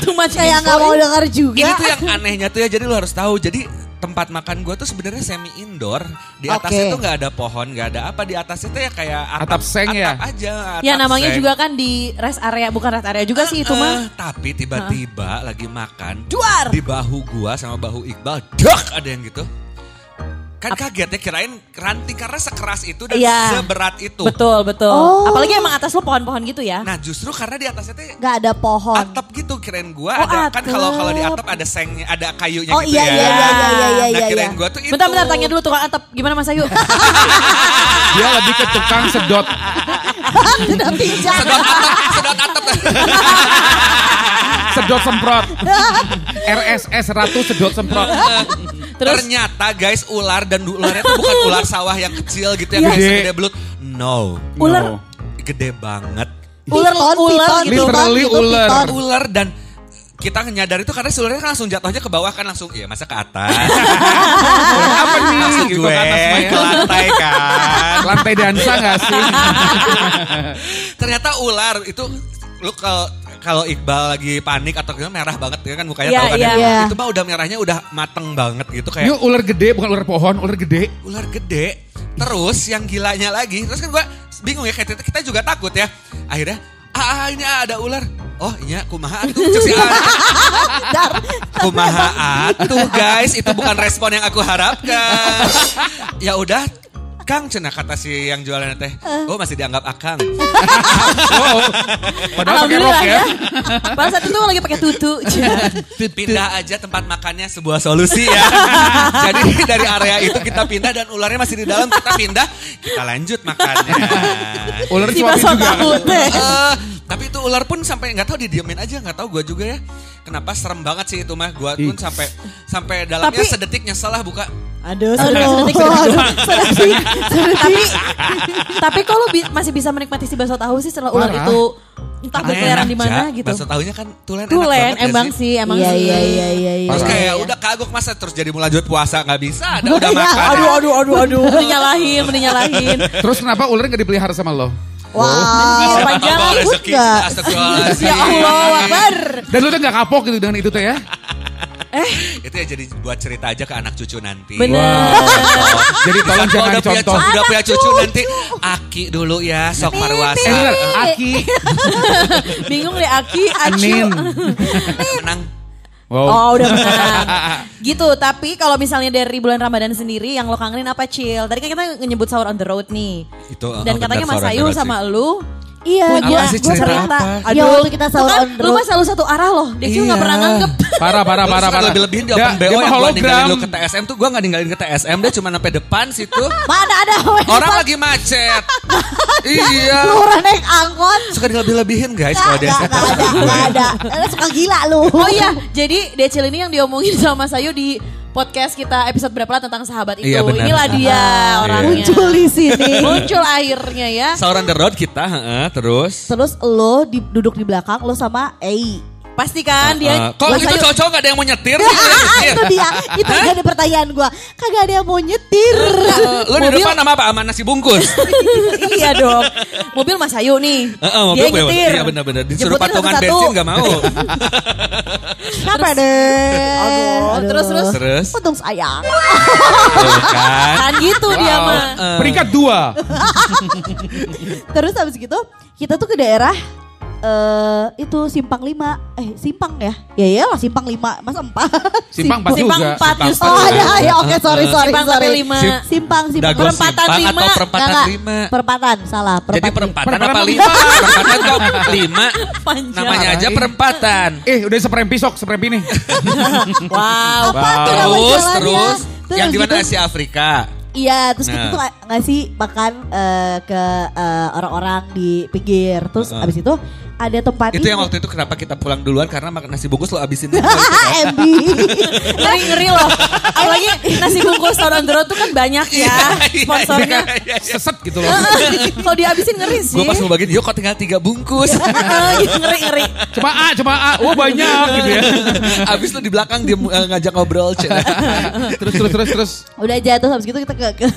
too much Kayak info. nggak mau dengar juga. Ini tuh yang anehnya tuh ya. Jadi lu harus tahu. Jadi tempat makan gua tuh sebenarnya semi indoor. Di atasnya Oke. tuh nggak ada pohon, nggak ada apa. Di atasnya tuh ya kayak atap, Atap seng ya? atap aja. Ya atap namanya seng. juga kan di rest area, bukan rest area juga sih itu Eh, mah. Tapi tiba-tiba lagi makan Duar. di bahu gua sama bahu Iqbal, dak ada yang gitu. Kan kaget ya kirain ranting karena sekeras itu dan Iya. seberat itu. Betul, betul. Oh. Apalagi emang atas lo pohon-pohon gitu ya. Nah justru karena di atasnya tuh Nggak ada pohon. atap gitu kirain gua Oh, ada kan atap. kalau kalau di atap ada sengnya ada kayunya Oh gitu iya ya. iya iya iya iya Nah iya. kirain iya. gua tuh itu. Bentar, bentar, tanya dulu tukang atap. Gimana Mas Ayu? [laughs] Dia lebih ke tukang sedot. [laughs] Udah pinjam. Sedot atap, sedot atap. Sedot semprot. RSS Ratu sedot semprot. [laughs] Terus? Ternyata guys ular dan ularnya tuh bukan ular sawah yang kecil gitu yang Iya. biasa Gede. belut. No, Ular. No. gede banget. Ular, Piton, ular piton, gitu. Literally piton, ular. piton. ular dan kita nyadar itu karena si ularnya kan langsung jatuhnya ke bawah kan langsung iya masa ke atas [laughs] Apa nih? langsung Gitu gue ke atas ya. ke lantai kan Lantai dansa gak sih? [laughs] ternyata ular itu lu kalau kalau Iqbal lagi panik atau gimana merah banget ya kan mukanya Iya, tahu kan iya. ya. Iya. itu mah udah merahnya udah mateng banget gitu kayak Ini ular gede bukan ular pohon, ular gede. ular gede terus yang gilanya lagi terus kan gua bingung ya kayak kita, juga takut ya akhirnya ah, ah, ini ada ular oh iya kumaha atuh Cek si Aan. kumaha atuh guys itu bukan respon yang aku harapkan [laughs] ya udah Kang cina kata si yang jualan teh oh masih dianggap akang [laughs] Oh, padahal pakai rok Alhamdulillah ya. ya. Pada saat itu lagi pakai tutu. [laughs] pindah aja tempat makannya sebuah solusi ya [laughs] jadi dari area itu kita pindah dan ularnya masih di dalam kita pindah kita lanjut makannya Ular bakso juga. teh. Eh, tapi itu ular pun sampai nggak tahu didiemin aja nggak tahu gue juga ya kenapa serem banget sih itu mah gue pun sampai sampai dalamnya Tapi- sedetik nyesel lah buka Aduh, Aduh, sedetik, aduh, sedetik. tapi tapi kalau bi- masih bisa menikmati si bakso tahu sih setelah ular Parah. itu entah berkeliaran di mana gitu. bakso tahunya kan tulen enak Tulen banget emang sih. emang Iya sih. iya iya iya. iya. Terus kayak udah kagok masa terus jadi mau lanjut puasa nggak bisa ada udah Iya, makan. Aduh, aduh, aduh, aduh. Mending [laughs] nyalahin, mending nyalahin. Terus kenapa ular gak dipelihara sama lo? Wah. Anjir, panjang. Nggak? astagfirullahaladzim. Ya Allah, Akbar. Dan lu tuh gak kapok gitu dengan itu teh ya? Itu ya jadi buat cerita aja ke anak cucu nanti. Bener. Jadi tolong Kalau jangan udah punya, dicontoh. udah punya cucu nanti Aki dulu ya sok marwasa Eh, bener, Aki. Bingung deh Aki, Acu. Anin. menang Wow. Oh udah menang. gitu, tapi kalau misalnya dari bulan Ramadan sendiri yang lo kangenin apa Cil? Tadi kan kita nyebut sahur on the road nih. itu uh, Dan benar, katanya Mas Ayu benar sih. sama lu Iya, gua cerita cerita. apa? Ya waktu kita sahur kan, on the lu road. mah selalu satu arah loh. Nggak Iya. pernah nganggep. Parah, parah, Lu parah, parah. lebih-lebihin di Dia- open dia BO yang gua ninggalin hologram. lu ke TSM tuh gua gak ninggalin ke TSM dia cuma sampai depan situ. [laughs] Mana ada Orang lagi macet. [laughs] iya. Lu orang naik angkot. Suka dilebih-lebihin guys Gak, kalau dia gak, gak ada, gak ada. Lu suka gila lu. Oh iya, jadi Decil ini yang diomongin [laughs] sama Mas Ayu di podcast kita episode berapa lah tentang sahabat itu. Iya, benar. Inilah dia orangnya. Muncul di sini. Muncul akhirnya ya. On the road kita, heeh, terus. Terus lo di, duduk di belakang lo sama Ei. Pasti kan dia. Uh, kok Mas itu Ayu- cowok-cowok gak ada yang mau nyetir? Ah, sih? Nyetir. itu dia. Itu jadi pertanyaan gua. Kagak ada yang mau nyetir. Eh, Lu di Mobil- depan sama apa? Sama nasi bungkus. [laughs] iya dong. Mobil Mas Ayu nih. Heeh, mobil dia gue. nyetir. Iya benar-benar. Disuruh Jemputin patungan satu-satu. bensin gak mau. [laughs] Siapa deh? Aduh, terus, terus. Terus. Untung sayang. [laughs] Tuh kan. Kan gitu dia Wow. mah. Eh, Peringkat dua. Terus habis gitu kita tuh ke daerah eh itu Simpang 5. Eh, Simpang ya? Ya iyalah Simpang 5. Masa 4? [laughs] Simpang empat Simpang juga. empat. Oh, ada. Ya oke, sorry, sorry, Simpang sorry. tapi lima. Sim- Simpang, Simpang. Dago Perempatan simpang lima. atau perempatan Enggak, lima. Perempatan, salah. Jadi perempatan Perempatan apa lima? Perempatan kok [laughs] lima. Panjang. Namanya aja perempatan. Eh udah seprempi sok, seprempi nih. [laughs] Wow. Apa tuh nama Terus, terus. Yang di mana gitu- Asia Afrika? Iya, terus kita Nah. tuh ng- ngasih makan eh, ke eh, orang-orang di pinggir. Terus Heeh. abis itu ada tempat Itu yang waktu itu kenapa kita pulang duluan karena makan nasi bungkus lo abisin semua [laughs] itu. MB. ngeri ngeri loh. Apalagi nasi bungkus tahun on the road tuh kan banyak ya Iya, sponsornya. iya, iya, iya. Seset gitu loh. [laughs] Kalau dihabisin ngeri sih. Gue pas mau bagiin, yuk kok tinggal tiga bungkus. [laughs] Ngeri ngeri. Coba A, coba A. Oh banyak gitu ya. Abis lu di belakang dia eh, ngajak ngobrol. Terus, terus, terus, terus. Udah jatuh habis gitu kita ke ke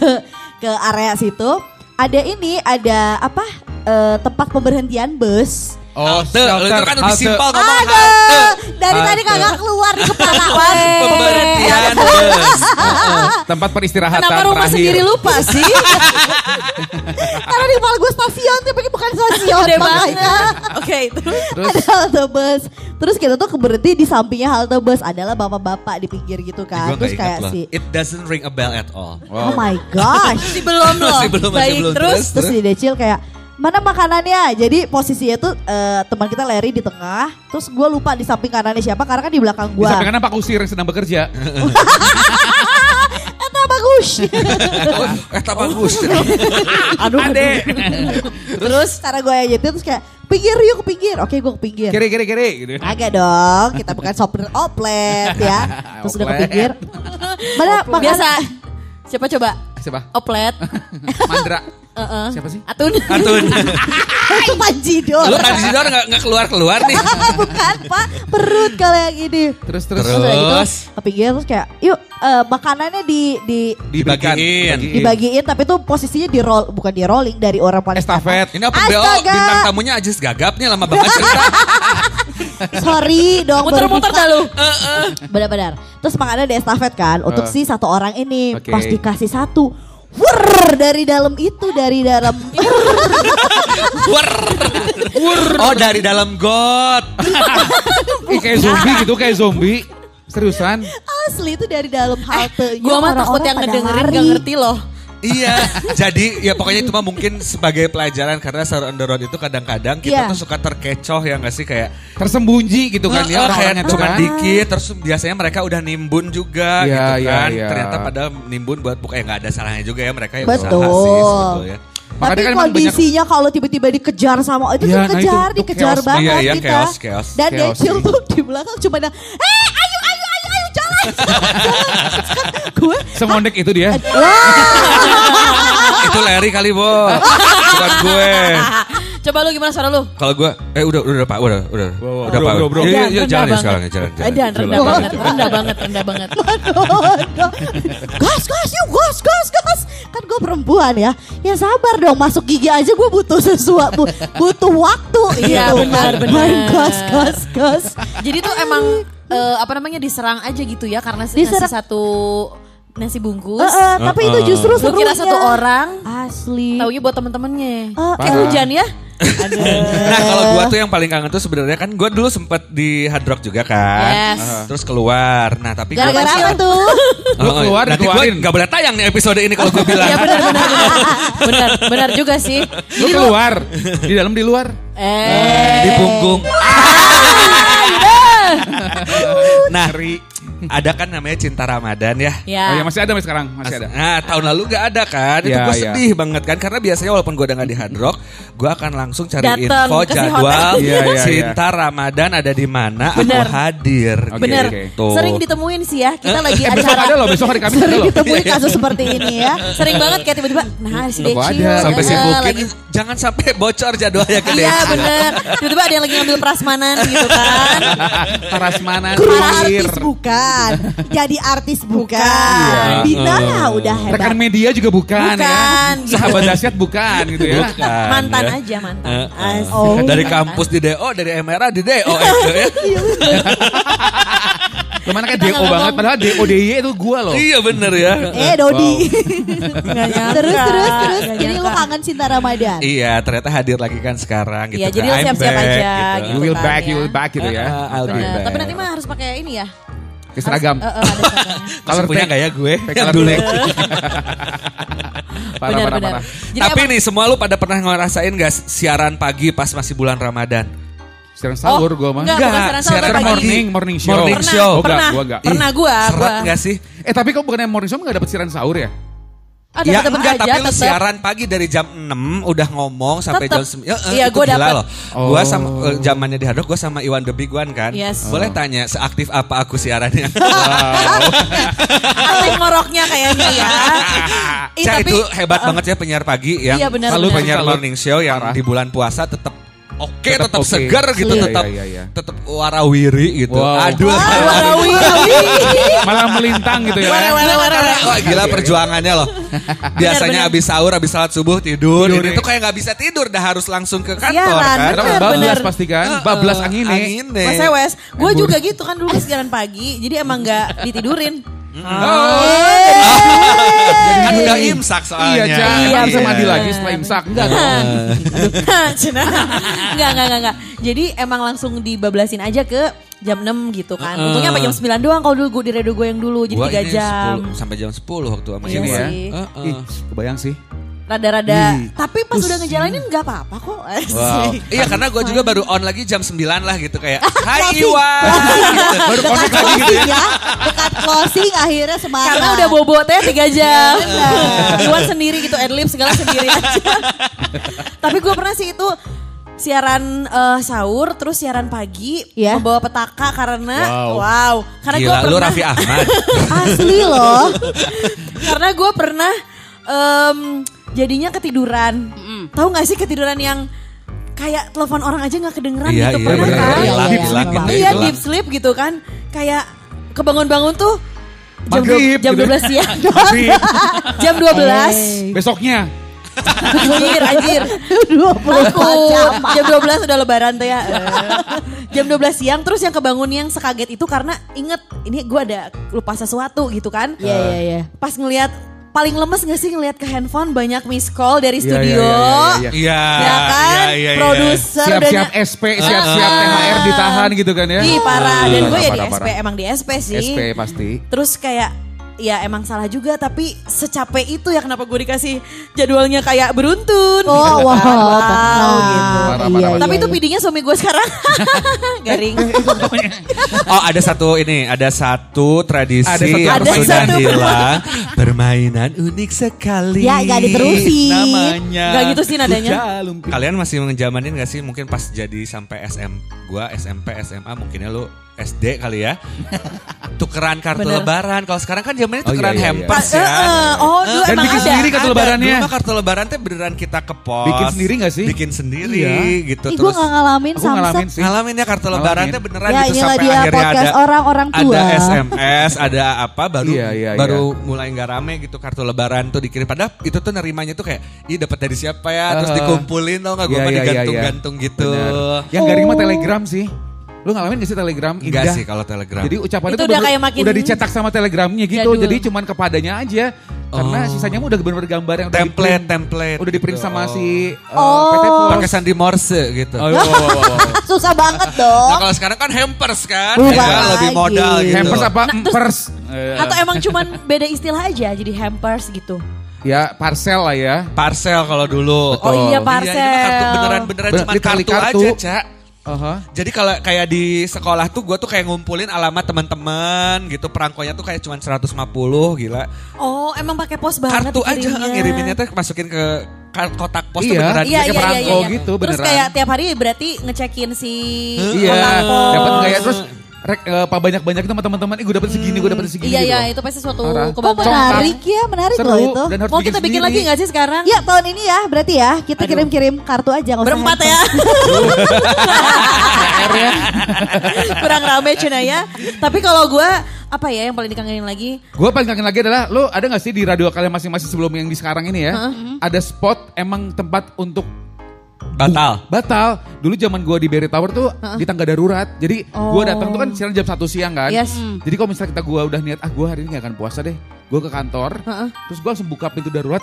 ke area situ. Ada ini, ada apa? eh, tempat pemberhentian bus. Oh, Halte, lu itu kan lebih halte. simpel ngomong Ada. halte. Dari tadi Halte. kagak keluar di kepala. [laughs] Pemberhentian bus. [laughs] Tempat peristirahatan Kenapa rumah terakhir. sendiri lupa sih? [laughs] Karena di kepala gue stasiun, tapi bukan stasiun. Makanya. Oke, terus Terus ada halte bus. Terus kita tuh berhenti di sampingnya halte bus adalah bapak-bapak di pinggir gitu kan. Gue Terus kayak si It doesn't ring a bell at all. Oh my gosh. masih belum loh. Masih belum, masih Baik, belum. terus Terus? Terus si Decil kayak mana makanannya? Jadi posisinya tuh eh, teman kita Larry di tengah. Terus gue lupa di samping kanannya siapa karena kan di belakang di gue. samping kanan Pak Kusir yang sedang bekerja. [laughs] Eta bagus. [laughs] tak bagus. [laughs] aduh, Ade. Terus karena gue aja terus kayak pinggir yuk ke pinggir. Oke gue ke pinggir. Kiri, kiri, kiri. Gitu. Agak dong, kita bukan sopir oplet ya. Terus udah ke pinggir. Mana makanan- biasa. Siapa coba? Siapa? Oplet. Mandra. Heeh. Siapa sih? Atun. Atun. [laughs] Itu Panji dong. Lu kan di situ nggak nggak keluar keluar nih. [laughs] bukan pak, perut kalau yang ini. Terus, terus. Terus. Gitu, ke pinggir terus kayak, yuk eh, makanannya di di Diberikan. Dibagiin. dibagiin tapi tuh posisinya di roll bukan di rolling dari orang paling Estafet. Ini apa BO Astaga. bintang tamunya Ajis Gagap nih lama banget cerita. [laughs] Sorry dong. Muter-muter dah lu. Benar-benar. Terus makannya di estafet kan untuk Eh. si satu orang ini Oke. pas dikasih satu. Wur dari dalam itu dari dalam Wur. Oh dari dalam got. [laughs] Ih, kayak zombie gitu, kayak zombie. Seriusan? asli itu dari dalam halte. Gua mah takut yang ngedengerin gak ngerti loh. Iya, jadi ya pokoknya itu mah mungkin sebagai pelajaran karena sahur on the road itu kadang-kadang kita Iya. tuh suka terkecoh ya nggak sih kayak Tersembunyi gitu kan ya orang-orangnya kayak cuma kan. dikit terus biasanya mereka udah nimbun juga Iya, gitu iya, kan. iya. Ternyata padahal nimbun buat buka ya nggak ada salahnya juga ya mereka yang Betul. usaha sih sebetulnya. Tapi Makanya kan emang kondisinya kalau tiba-tiba dikejar sama itu Iya, tuh nah itu- kejar, itu dikejar chaos. banget Iya, iya, kita. chaos, chaos. Dan Chaos Decil sih. tuh di belakang cuma ada, eh Gue Semondek itu dia. itu Larry kali bo, bukan gue. Coba lu gimana suara lu? Kalau gue, eh udah udah pak, udah udah Wow, wow. udah Bro, pak. bro, bro. Iya, Rendah jalan ya sekarang ya jalan jalan. Dan rendah banget, rendah banget, [laughs] rendah banget. gas gas yuk gas gas gas kan gue perempuan ya ya sabar dong masuk gigi aja gue butuh sesuatu butuh waktu Iya, gitu benar, kan. benar. Main gas gas gas Jadi tuh emang eh, apa namanya diserang aja gitu ya karena Diserang. nasi satu nasi bungkus. Eh, eh, tapi itu justru Lu serunya. kira satu orang, Asli. taunya buat temen-temennya. Eh, Kayak hujan ya. Nah kalau gua tuh yang paling kangen tuh sebenarnya kan gua dulu sempet di Hard Rock juga kan. Yes. Terus keluar. Nah tapi Gara-gara masih- apa tuh? [laughs] Lu Oh, keluar, nanti gua dikeluarin. gak boleh tayang nih episode ini kalau gua bilang. Iya benar benar benar. [laughs] benar benar juga sih. Lu keluar, di dalam di luar. Eh di punggung. nah, ada kan namanya Cinta Ramadan ya. Ya. Oh ya masih ada masih sekarang, masih ada. Nah tahun lalu gak ada kan Itu Ya, gue ya. sedih banget kan Karena biasanya walaupun gue udah gak di Hard Rock Gue akan langsung cari Dateng info jadwal hotel. Iya, iya, iya. Cinta Ramadan ada di mana Aku Bener. hadir Oke, Bener. oke. Sering ditemuin sih ya. Kita lagi Eh besok acara. ada loh, besok hari Kamis ada Sering loh. ditemuin kasus seperti ini ya. Sering banget kayak tiba-tiba nah si ada? Sampai eh, sibukin lagi Jangan sampai bocor jadwalnya ke Iya Deci. bener Tiba-tiba ada yang lagi ngambil prasmanan gitu kan Parasmanan Kru artis bukan. [laughs] Jadi artis bukan. Iya. Dina lah udah Rekan hebat. media juga bukan, Bukan, ya. gitu. Sahabat dahsyat bukan gitu ya. Bukan, Mantan ya. aja mantan eh. As- Oh. Dari kampus di DO Dari MRA di DO [laughs] itu ya. [laughs] Lu mana kayak Kita DO banget, padahal DO DY itu gua loh. Iya bener ya Eh Dodi. Nyangka. terus terus terus. Jadi lu nyangka. kangen cinta Ramadan. Iya ternyata hadir lagi kan sekarang gitu Iya, kan. jadi lu I'm siap-siap aja, You gitu. will kan, back, you ya. will back gitu ya. Uh, I'll be back. Tapi nanti mah harus pakai ini ya Ke seragam. Ada seragamnya. [laughs] Masih punya gak ya gue? Dulu. [laughs] Parah, Bener, parah, bener. parah. Jadi Tapi emang- nih semua lu pada pernah ngerasain gak siaran pagi pas masih bulan Ramadan? Siaran sahur gua mah. Enggak, bukan siaran sahur, siaran pagi. morning, morning show. Morning Pernah, show. Oh, enggak, pernah, gua enggak. pernah gua, Seret gua. gak sih? Eh tapi kok bukannya morning show nggak dapat siaran sahur ya? Ada ya enggak, aja, tapi lu tetep. siaran pagi dari jam 6 udah ngomong sampai Tetep. jam 9. Ya, eh, Iya, itu gua gila dapet. loh. Oh. Gua sama eh, zamannya di Hardrock gua sama Iwan The Big One kan. Yes. Boleh tanya seaktif apa aku siarannya? [laughs] Aktif ngoroknya kayaknya ya. Cah tapi itu hebat uh-uh. banget ya penyiar pagi yang Iya, benar, selalu benar. penyiar morning show yang Parah. di bulan puasa tetap oke, Tetap tetap oke. segar gitu, Iya, tetap iya, iya. tetap warawiri gitu. Wow. Aduh. Warawi, [laughs] Malah melintang gitu ya. Wara, wara, wara, wara. Wah gila perjuangannya loh. [laughs] Biasanya benar. habis sahur, habis salat subuh tidur. Tidur, Ini ya. tuh kayak nggak bisa tidur, dah harus langsung ke kantor Siaran, kan. Bener, bablas bener. pasti kan. Heeh, Bablas angin nih. angine. Mas Ewes, gue juga gitu kan dulu siaran pagi, jadi emang nggak ditidurin. Kan udah imsak soalnya. Iya, Cak. Iya, bisa mandi lagi setelah imsak? Enggak dong. [laughs] Cina. Enggak, enggak, enggak, enggak. Jadi emang langsung dibablasin aja ke jam 6 gitu kan. Untungnya sampai jam 9 doang kalau dulu gue di radio gue yang dulu, jadi Gua 3 ini jam. 10, sampai jam 10 waktu sama Iya ini ya. sih. Heeh. Ih, kebayang sih. Rada-rada. Tapi pas udah ngejalanin nggak apa-apa kok. Wow. [laughs] Iya karena gue juga baru on lagi jam 9 lah gitu kayak Hai Iwan [laughs] gitu. Baru Dekat lagi gitu closing ya. ya. Dekat closing akhirnya semangat. Karena udah bobo teh 3 jam. Iwan sendiri gitu, adlib segala sendiri aja. [laughs] Tapi gue pernah sih itu siaran eh, sahur terus siaran pagi Iya. membawa petaka karena Wow. wow, karena gue Gila lu pernah Raffi Ahmad Asli loh. karena gue pernah em, jadinya ketiduran. Tahu nggak sih ketiduran yang kayak telepon orang aja nggak kedengeran Iya gitu iya pernah bener. kan? Iya, Hilang iya, hilang iya. gitu Iya deep sleep gitu kan. Kayak kebangun-bangun tuh jam, Maghrib dua- jam gitu. 12 siang. [laughs] Maghrib. jam 12. Besoknya. Anjir, anjir. 24 Takut. jam. Jam 12 udah lebaran tuh ya. Jam 12 siang terus yang kebangun yang sekaget itu karena inget ini gue ada lupa sesuatu gitu kan. Iya iya iya. Pas ngelihat paling lemes gak sih ngelihat ke handphone banyak miss call dari Iya, studio. iya, iya, iya, Ya kan? Produser Siap-siap SP, siap-siap Ah. THR ditahan gitu kan ya. Ih parah dan gue ya di SP parah. emang di SP sih. SP pasti. Terus kayak ya emang salah juga tapi secapek itu ya kenapa gue dikasih jadwalnya kayak beruntun Oh, gitu wow, kan. wow tenang. gitu. Parah, Iya, parah, Tapi iya, itu iya. pidinya suami gue sekarang. [laughs] Garing. Oh ada satu ini Ada satu tradisi Ada satu yang Ada sudah satu. hilang Permainan unik sekali Ya, nggak diterusin. Namanya Gak gitu sih nadanya. Kalian masih menjamanin gak sih Mungkin pas jadi sampai SM Gua SMP, SMA Mungkinnya lu SD kali ya [laughs] Tukeran kartu Bener. lebaran Kalau sekarang kan zamannya Oh, tukeran iya, iya, iya. hampers Eh, ya eh, oh dulu Dan emang bikin ada. sendiri kartu Ada. lebarannya. Dulu kartu lebaran teh beneran kita ke pos Bikin sendiri nggak sih? Bikin sendiri Iya. gitu Ih gue Terus gak ngalamin Aku ngalamin sih. ngalamin ya kartu lebaran teh beneran Ya, gitu inilah sampai dia akhirnya podcast ada orang-orang tua. ada SMS, ada apa baru Iya, iya, baru mulai nggak rame gitu kartu lebaran tuh dikirim. Padahal itu tuh nerimanya tuh kayak, ih dapat dari siapa ya? Terus Uh, dikumpulin tau nggak gue Iya, iya, iya, iya. digantung-gantung gitu. Yang garing mah telegram sih. Lu ngalamin gak sih telegram? Enggak Indah. sih kalau telegram. Jadi ucapannya Itu tuh udah kayak makin udah dicetak sama telegramnya gitu. jadul. Jadi cuman kepadanya aja. Karena sisanya mah udah bener-bener gambar yang udah template, di-print. template. Udah di print gitu. sama si uh, Oh. PT Pos. pakai sandi Morse gitu. Oh, wow, wow, wow. Susah banget Nah dong. kalau sekarang kan hampers kan, Berubah ya, lebih modal gitu. Hampers apa? Nah. Eh, [laughs] Atau emang cuman beda istilah aja jadi hampers gitu. ya parcel lah ya. Parcel kalau dulu. Betul. Oh iya Iya, Iya, ini parcel. mah kartu beneran beneran Bener, cuma kartu, kartu. aja, Cak. Aha. Jadi kalau kayak di sekolah tuh gue tuh kayak ngumpulin alamat teman-teman gitu, perangkonya tuh kayak cuma 150 gila. Oh emang pakai pos banget Kartu aja ngiriminnya tuh masukin ke kotak pos tuh Iya. beneran. Iya iya iya perangko iya. gitu, Terus beneran. kayak tiap hari berarti ngecekin si Iya, kotak pos. dapat kayak terus rek eh, apa banyak-banyak itu sama teman-teman, eh gue dapat segini, gue dapat segini Iya gitu iya loh. itu pasti suatu. Oh kebanggaan. menarik ya, menarik Seru loh itu. dan harus Mau kita bikin lagi sendiri. gak sih sekarang? Ya tahun ini ya berarti ya kita kirim-kirim kartu aja Berempat ya. [laughs] Kurang rame Cina ya. Tapi kalau gue apa ya yang paling dikangenin lagi? Gue paling kangen lagi adalah lo ada gak sih di radio kalian masing-masing sebelum yang di sekarang ini ya? Ada spot emang tempat untuk Batal. batal. Dulu zaman gue di Berry Tower tuh di tangga darurat. Jadi gue Oh. datang tuh kan siaran jam 1 siang kan. Yes. Jadi kalau misalnya kita gue udah niat ah gue hari ini gak akan puasa deh. Gue ke kantor. Heeh. Terus gue langsung buka pintu darurat.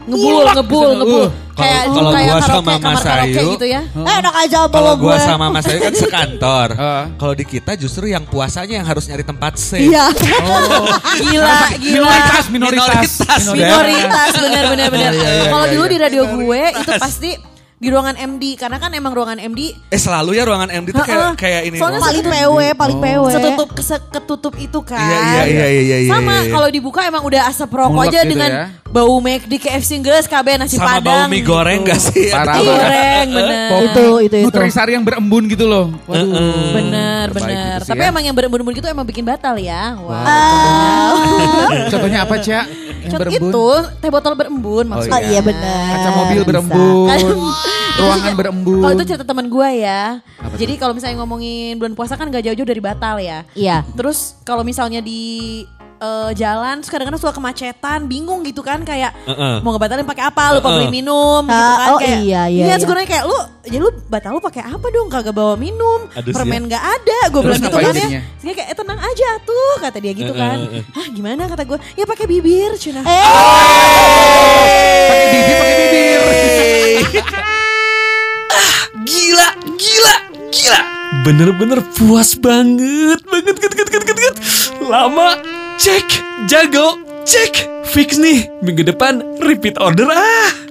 Ngebul, ngebul, Bisa, ngebul. uh, Kayak kalau- kalau kayak gua sama Mas Ayu, gitu ya. Eh enak aja Kalau gue. gue sama Mas Ayu kan sekantor. [laughs] Heeh. Kalau di kita justru yang puasanya yang harus nyari tempat safe. Iya. [laughs] Gila, gila. Minoritas, minoritas. Minoritas. Minoritas, benar benar benar. Iya, iya, Kalau iya, dulu iya. di radio gue itu pasti di ruangan MD karena kan emang ruangan MD Eh selalu ya ruangan MD tuh kayak kayak ini. Soalnya ruangan paling. PW, paling PW. setutup kese- ketutup itu kan. Iya, iya, iya, iya, iya, Sama iya. kalau dibuka emang udah asap rokok Mulek aja gitu dengan ya. bau McD KFC geus KB nasi Sama padang. bau mie gitu. goreng gak sih? Parah goreng bener. Itu itu itu. Nutrisari yang berembun gitu loh. Waduh. Bener, bener. gitu Tapi ya. emang yang berembun-embun gitu emang bikin batal ya. Wow. [laughs] Contohnya apa, Cak? Contoh berembun? itu teh botol berembun Oh, maksudnya. Oh iya benar. Kaca mobil Bisa. berembun. [laughs] Ruangan berembun. Kalau itu cerita teman gue ya. Jadi kalau misalnya ngomongin bulan puasa kan gak jauh-jauh dari batal ya. Iya. Terus kalau misalnya di eh, jalan, terus kadang-kadang suka kemacetan, bingung gitu kan kayak Heeh. mau ngebatalin pakai apa, lupa beli minum gitu Ah, kan oh kayak. iya, iya, Iya, iya. sebenarnya kayak lu ya lu batal lu pakai apa dong? Kagak bawa minum. Aduh, permen gak ada. Gue bilang gitu kan ya. Dia kayak eh, tenang aja tuh kata dia gitu kan. Hah, gimana kata gue? Ya pakai bibir, Cina. Eh, Pakai bibir, pakai bibir. [laughs] Gila, gila, gila. Bener-bener puas banget, banget, banget, banget, banget. Lama, cek, jago, cek. Fix nih, minggu depan repeat order ah.